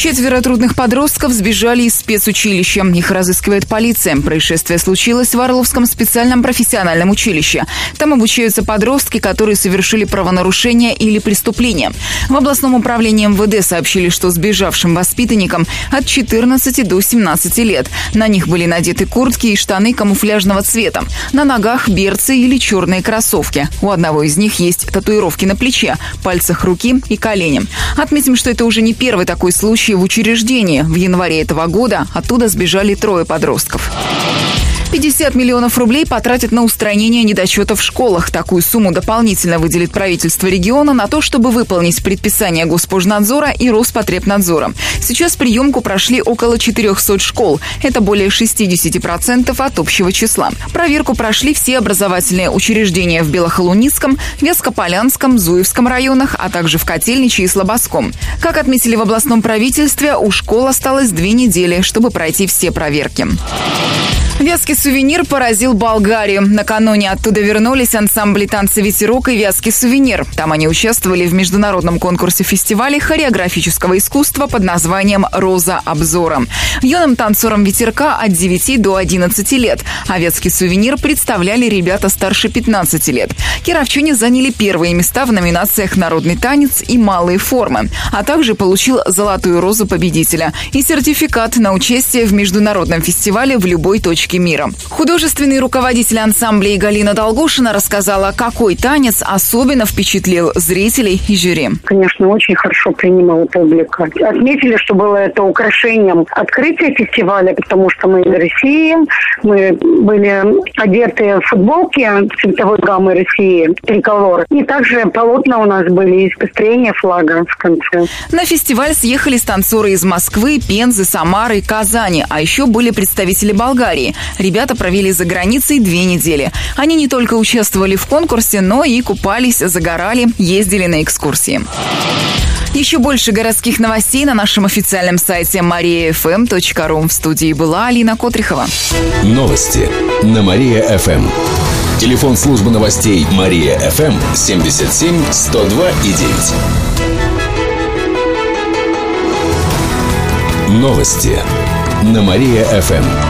Четверо трудных подростков сбежали из спецучилища. Их разыскивает полиция. Происшествие случилось в Орловском специальном профессиональном училище. Там обучаются подростки, которые совершили правонарушение или преступление. В областном управлении МВД сообщили, что сбежавшим воспитанникам от 14 до 17 лет. На них были надеты куртки и штаны камуфляжного цвета. На ногах берцы или черные кроссовки. У одного из них есть татуировки на плече, пальцах руки и колени. Отметим, что это уже не первый такой случай в учреждении. В январе этого года оттуда сбежали трое подростков. 50 миллионов рублей потратят на устранение недочетов в школах. Такую сумму дополнительно выделит правительство региона на то, чтобы выполнить предписание Госпожнадзора и Роспотребнадзора. Сейчас приемку прошли около 400 школ. Это более 60% от общего числа. Проверку прошли все образовательные учреждения в Белохолуницком, Вескополянском, Зуевском районах, а также в Котельниче и Слободском. Как отметили в областном правительстве, у школ осталось две недели, чтобы пройти все проверки. Вязкий сувенир поразил Болгарию. Накануне оттуда вернулись ансамбли танца «Ветерок» и «Вязкий сувенир». Там они участвовали в международном конкурсе фестиваля хореографического искусства под названием «Роза обзора». Юным танцорам «Ветерка» от 9 до 11 лет, а «Вязкий сувенир» представляли ребята старше 15 лет. Кировчане заняли первые места в номинациях «Народный танец» и «Малые формы», а также получил «Золотую розу победителя» и сертификат на участие в международном фестивале в любой точке точки мира. Художественный руководитель ансамбля Галина Долгушина рассказала, какой танец особенно впечатлил зрителей и жюри. Конечно, очень хорошо принимала публика. Отметили, что было это украшением открытия фестиваля, потому что мы из России, мы были одеты в футболки цветовой гаммы России, триколор. И также полотна у нас были из пестрения флага в конце. На фестиваль съехали танцоры из Москвы, Пензы, Самары Казани, а еще были представители Болгарии. Ребята провели за границей две недели. Они не только участвовали в конкурсе, но и купались, загорали, ездили на экскурсии. Еще больше городских новостей на нашем официальном сайте mariafm.ru. В студии была Алина Котрихова. Новости на Мария-ФМ. Телефон службы новостей Мария-ФМ 77 102 и 9. Новости на Мария-ФМ.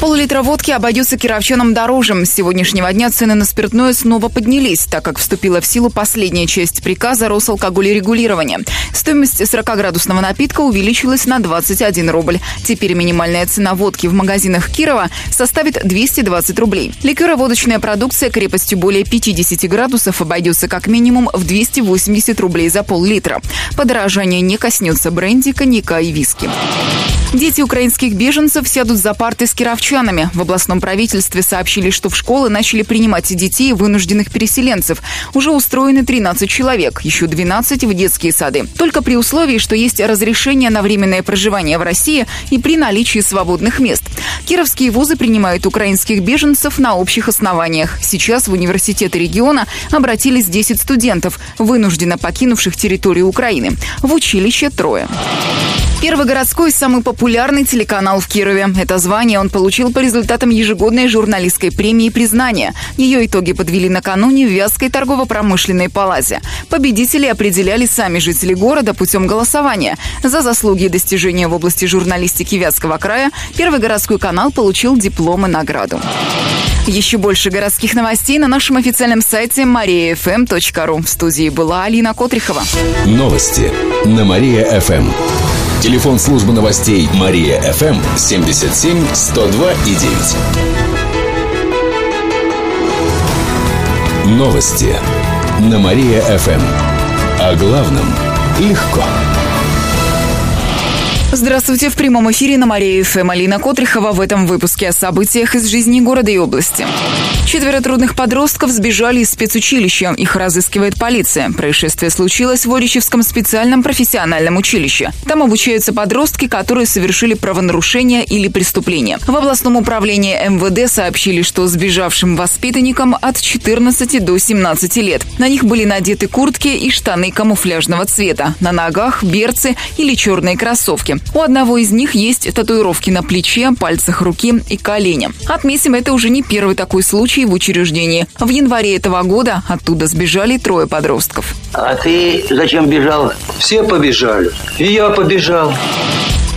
Пол-литра водки обойдется кировчанам дороже. С сегодняшнего дня цены на спиртное снова поднялись, так как вступила в силу последняя часть приказа Росалкоголерегулирования. Стоимость 40-градусного напитка увеличилась на 21 рубль. Теперь минимальная цена водки в магазинах Кирова составит 220 рублей. Ликероводочная продукция крепостью более 50 градусов обойдется как минимум в 280 рублей за пол-литра. Подорожание не коснется бренди, коньяка и виски. Дети украинских беженцев сядут за парты с кировчанами. В областном правительстве сообщили, что в школы начали принимать детей вынужденных переселенцев. Уже устроены 13 человек, еще 12 в детские сады. Только при условии, что есть разрешение на временное проживание в России и при наличии свободных мест. Кировские вузы принимают украинских беженцев на общих основаниях. Сейчас в университеты региона обратились 10 студентов, вынужденно покинувших территорию Украины. В училище трое. Первый городской самый популярный телеканал в Кирове. Это звание он получил по результатам ежегодной журналистской премии признания. Ее итоги подвели накануне в Вязской торгово-промышленной палате. Победители определяли сами жители города путем голосования. За заслуги и достижения в области журналистики Вятского края Первый городской канал получил диплом и награду. Еще больше городских новостей на нашем официальном сайте mariafm.ru. В студии была Алина Котрихова. Новости на Мария-ФМ. Телефон службы новостей Мария-ФМ 77 102 и 9. Новости на Мария-ФМ. О главном легко. Здравствуйте, в прямом эфире на Мария ФМ Алина Котрихова в этом выпуске о событиях из жизни города и области. Четверо трудных подростков сбежали из спецучилища. Их разыскивает полиция. Происшествие случилось в Оричевском специальном профессиональном училище. Там обучаются подростки, которые совершили правонарушения или преступления. В областном управлении МВД сообщили, что сбежавшим воспитанникам от 14 до 17 лет. На них были надеты куртки и штаны камуфляжного цвета. На ногах берцы или черные кроссовки. У одного из них есть татуировки на плече, пальцах руки и колене. Отметим, это уже не первый такой случай в учреждении. В январе этого года оттуда сбежали трое подростков. А ты зачем бежал? Все побежали. И я побежал.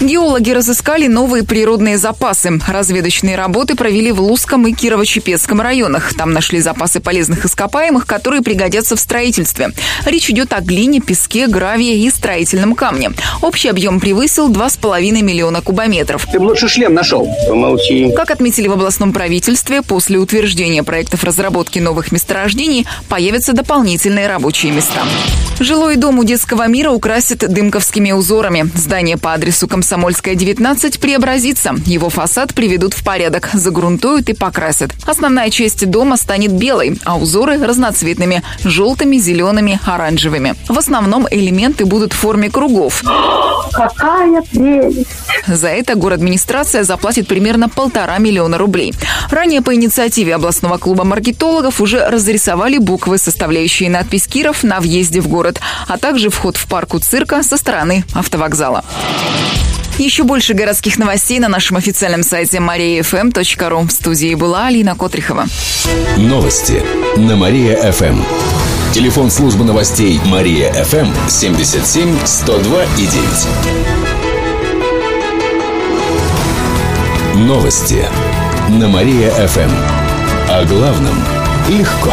Геологи разыскали новые природные запасы. Разведочные работы провели в Лузском и Кирово-Чепецком районах. Там нашли запасы полезных ископаемых, которые пригодятся в строительстве. Речь идет о глине, песке, гравии и строительном камне. Общий объем превысил 2,5 миллиона кубометров. Ты бы лучше шлем нашел. Помолчи. Как отметили в областном правительстве, после утверждения проектов разработки новых месторождений появятся дополнительные рабочие места. Жилой дом у детского мира украсит дымковскими узорами. Здание по адресу Комсомольская, 19 преобразится. Его фасад приведут в порядок, загрунтуют и покрасят. Основная часть дома станет белой, а узоры разноцветными – желтыми, зелеными, оранжевыми. В основном элементы будут в форме кругов. Какая прелесть! За это город администрация заплатит примерно полтора миллиона рублей. Ранее по инициативе областного клуба маркетологов уже разрисовали буквы, составляющие надпись «Киров» на въезде в город, а также вход в парку цирка со стороны автовокзала. Еще больше городских новостей на нашем официальном сайте mariafm.ru. В студии была Алина Котрихова. Новости на Мария-ФМ. Телефон службы новостей Мария-ФМ 77 102 и 9. Новости на Мария-ФМ. О главном легко.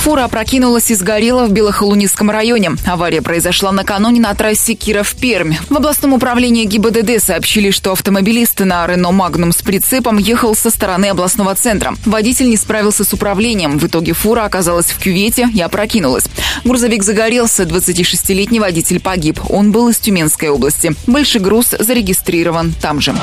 Фура опрокинулась и сгорела в Белохолуницком районе. Авария произошла накануне на трассе Киров-Пермь. В областном управлении ГИБДД сообщили, что автомобилист на Рено Магнум с прицепом ехал со стороны областного центра. Водитель не справился с управлением. В итоге фура оказалась в кювете и опрокинулась. Грузовик загорелся, 26-летний водитель погиб. Он был из Тюменской области. Больший груз зарегистрирован там же.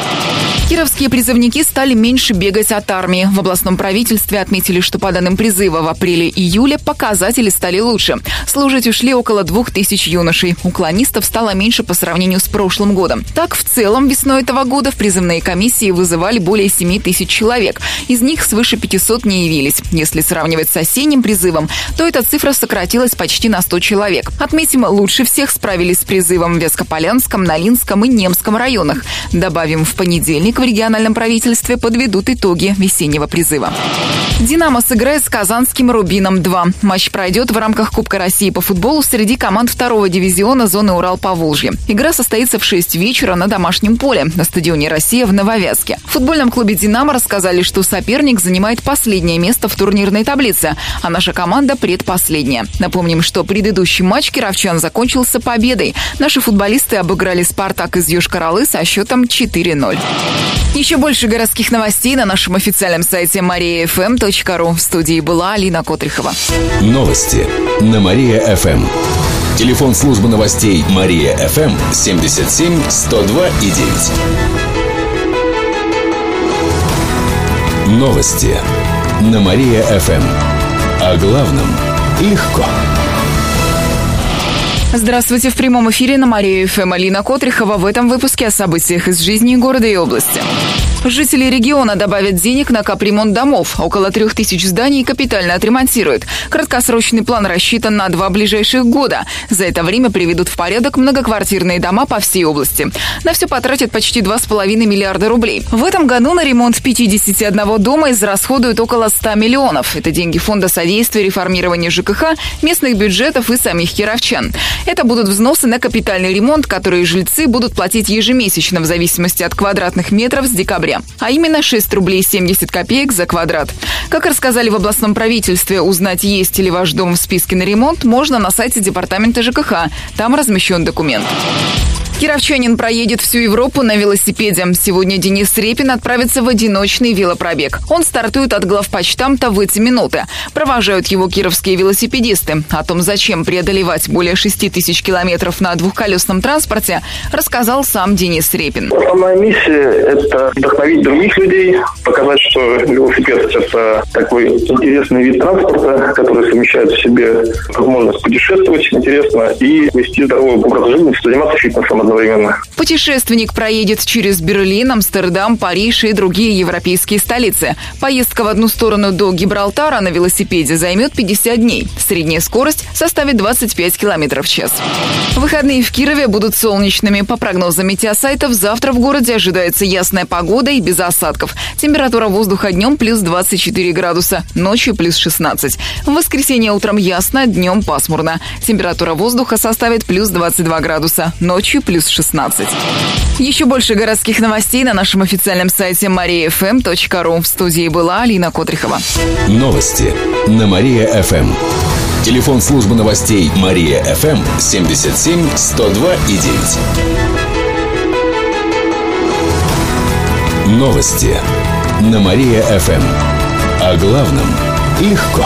Кировские призывники стали меньше бегать от армии. В областном правительстве отметили, что по данным призыва в апреле-июле показатели стали лучше. Служить ушли около двух тысяч юношей. Уклонистов стало меньше по сравнению с прошлым годом. Так, в целом, весной этого года в призывные комиссии вызывали более 7 тысяч человек. Из них свыше 500 не явились. Если сравнивать с осенним призывом, то эта цифра сократилась почти на 100 человек. Отметим, лучше всех справились с призывом в Вескополянском, Налинском и Немском районах. Добавим, в понедельник в региональном правительстве подведут итоги весеннего призыва. «Динамо» сыграет с казанским «Рубином-2». Матч пройдет в рамках Кубка России по футболу среди команд второго дивизиона зоны Урал-Поволжье. Игра состоится в 6 вечера на домашнем поле на стадионе «Россия» в Нововязке. В футбольном клубе «Динамо» рассказали, что соперник занимает последнее место в турнирной таблице, а наша команда предпоследняя. Напомним, что предыдущий матч кировчан закончился победой. Наши футболисты обыграли «Спартак» из Йошкар-Олы со счетом 4-0. Еще больше городских новостей на нашем официальном сайте mariafm.ru. В студии была Алина Котрихова. Новости на Мария-ФМ. Телефон службы новостей Мария-ФМ 77 102 и 9. Новости на Мария-ФМ. О главном легко. Здравствуйте, в прямом эфире на Мария ФМ Алина Котрихова в этом выпуске о событиях из жизни города и области. Жители региона добавят денег на капремонт домов. Около трех тысяч зданий капитально отремонтируют. Краткосрочный план рассчитан на два ближайших года. За это время приведут в порядок многоквартирные дома по всей области. На все потратят почти 2,5 миллиарда рублей. В этом году на ремонт 51 дома израсходуют около 100 миллионов. Это деньги Фонда содействия реформирования ЖКХ, местных бюджетов и самих кировчан. Это будут взносы на капитальный ремонт, которые жильцы будут платить ежемесячно в зависимости от квадратных метров с декабря. А именно 6 рублей 70 копеек за квадрат. Как рассказали в областном правительстве, узнать, есть ли ваш дом в списке на ремонт, можно на сайте департамента ЖКХ. Там размещен документ. Кировчанин проедет всю Европу на велосипеде. Сегодня Денис Репин отправится в одиночный велопробег. Он стартует от главпочтамта в эти минуты. Провожают его кировские велосипедисты. О том, зачем преодолевать более 6 тысяч километров на двухколесном транспорте, рассказал сам Денис Репин. Основная миссия – это вдохновить других людей, показать, что велосипед – это такой интересный вид транспорта, который совмещает в себе возможность путешествовать интересно и вести здоровый образ жизни, заниматься фитнесом одновременно. Путешественник проедет через Берлин, Амстердам, Париж и другие европейские столицы. Поездка в одну сторону до Гибралтара на велосипеде займет 50 дней. Средняя скорость составит 25 км в час. Выходные в Кирове будут солнечными. По прогнозам метеосайтов, завтра в городе ожидается ясная погода и без осадков. Температура воздуха днем плюс 24 градуса, ночью плюс 16. В воскресенье утром ясно, днем пасмурно. Температура воздуха составит плюс 22 градуса, ночью плюс 16. Еще больше городских новостей на нашем официальном сайте mariafm.ru. В студии была Алина Котрихова. Новости на Мария-ФМ. Телефон службы новостей Мария-ФМ 77 102 и 9. Новости на Мария-ФМ. О главном легко.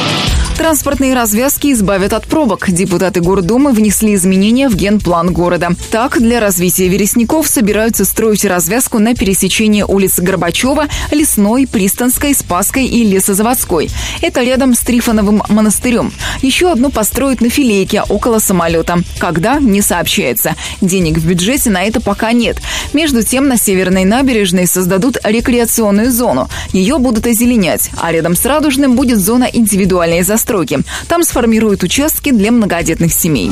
Транспортные развязки избавят от пробок. Депутаты Гордумы внесли изменения в генплан города. Так, для развития Вересников собираются строить развязку на пересечении улиц Горбачева, Лесной, Пристанской, Спасской и Лесозаводской. Это рядом с Трифоновым монастырем. Еще одну построят на Филейке, около самолета. Когда? Не сообщается. Денег в бюджете на это пока нет. Между тем, на Северной набережной создадут рекреационную зону. Ее будут озеленять, а рядом с Радужным будет зона индивидуальной застройки застройки. Там сформируют участки для многодетных семей.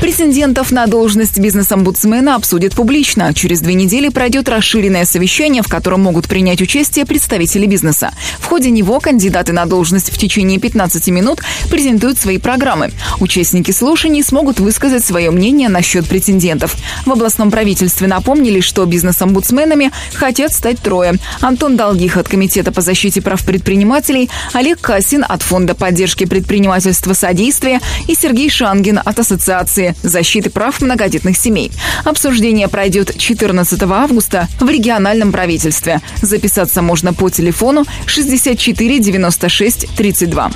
Претендентов на должность бизнес-омбудсмена обсудят публично. Через две недели пройдет расширенное совещание, в котором могут принять участие представители бизнеса. В ходе него кандидаты на должность в течение 15 минут презентуют свои программы. Участники слушаний смогут высказать свое мнение насчет претендентов. В областном правительстве напомнили, что бизнес-омбудсменами хотят стать трое. Антон Долгих от Комитета по защите прав предпринимателей, Олег Касин от Фонда поддержки предпринимательства «Содействие» и Сергей Шангин от Ассоциации защиты прав многодетных семей. Обсуждение пройдет 14 августа в региональном правительстве. Записаться можно по телефону 64 96 32.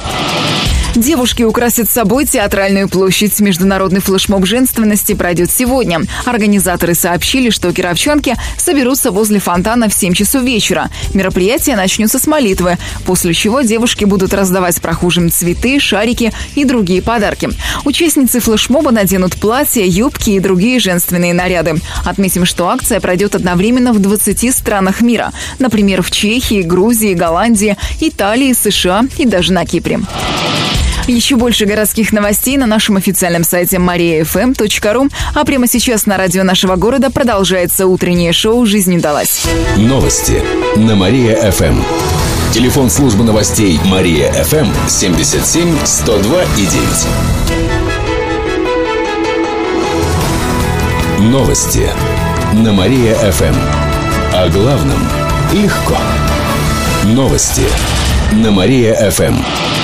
Девушки украсят собой театральную площадь. Международный флешмоб женственности пройдет сегодня. Организаторы сообщили, что кировчанки соберутся возле фонтана в 7 часов вечера. Мероприятие начнется с молитвы, после чего девушки будут раздавать прохожим цветы, шарики и другие подарки. Участницы флешмоба наденут платья, юбки и другие женственные наряды. Отметим, что акция пройдет одновременно в 20 странах мира. Например, в Чехии, Грузии, Голландии, Италии, США и даже на Кипре. Еще больше городских новостей на нашем официальном сайте mariafm.ru. А прямо сейчас на радио нашего города продолжается утреннее шоу «Жизнь удалась». Новости на Мария-ФМ. Телефон службы новостей Мария-ФМ 77 102 и 9. Новости на Мария-ФМ. О главном легко. Новости на Мария-ФМ.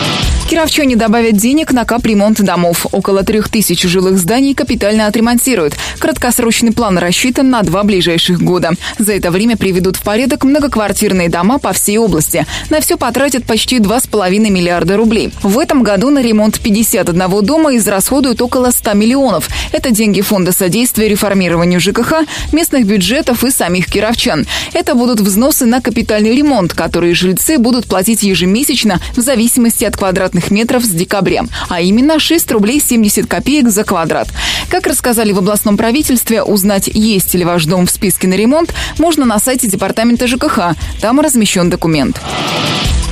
Кировчане добавят денег на капремонт домов. Около трех тысяч жилых зданий капитально отремонтируют. Краткосрочный план рассчитан на два ближайших года. За это время приведут в порядок многоквартирные дома по всей области. На все потратят почти 2,5 миллиарда рублей. В этом году на ремонт 51 дома израсходуют около 100 миллионов. Это деньги Фонда содействия реформированию ЖКХ, местных бюджетов и самих кировчан. Это будут взносы на капитальный ремонт, которые жильцы будут платить ежемесячно в зависимости от квадратных квадратных метров с декабря, а именно 6 рублей 70 копеек за квадрат. Как рассказали в областном правительстве, узнать, есть ли ваш дом в списке на ремонт, можно на сайте департамента ЖКХ. Там размещен документ.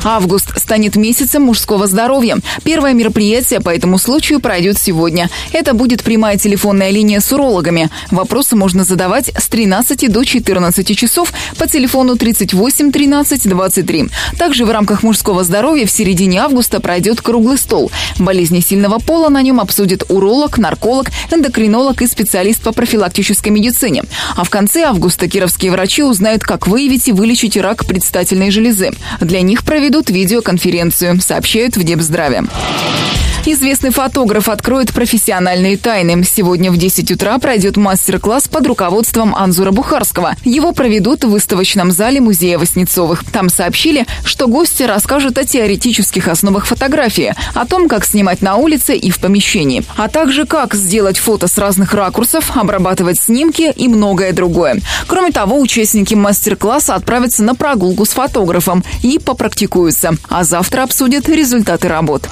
Август станет месяцем мужского здоровья. Первое мероприятие по этому случаю пройдет сегодня. Это будет прямая телефонная линия с урологами. Вопросы можно задавать с 13 до 14 часов по телефону 38 13 23. Также в рамках мужского здоровья в середине августа пройдет круглый стол. Болезни сильного пола на нем обсудят уролог, нарколог, эндокринолог и специалист по профилактической медицине. А в конце августа кировские врачи узнают, как выявить и вылечить рак предстательной железы. Для них проведут видеоконференцию, сообщают в Депздраве. Известный фотограф откроет профессиональные тайны. Сегодня в 10 утра пройдет мастер-класс под руководством Анзура Бухарского. Его проведут в выставочном зале музея Васнецовых. Там сообщили, что гости расскажут о теоретических основах фотографии, о том, как снимать на улице и в помещении, а также как сделать фото с разных ракурсов, обрабатывать снимки и многое другое. Кроме того, участники мастер-класса отправятся на прогулку с фотографом и попрактикуются, а завтра обсудят результаты работ.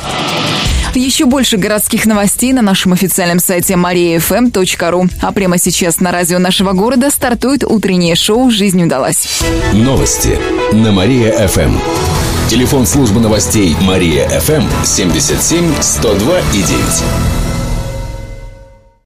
Еще больше городских новостей на нашем официальном сайте mariafm.ru. А прямо сейчас на радио нашего города стартует утреннее шоу «Жизнь удалась». Новости на Мария-ФМ. Телефон службы новостей Мария-ФМ 77 102 и 9.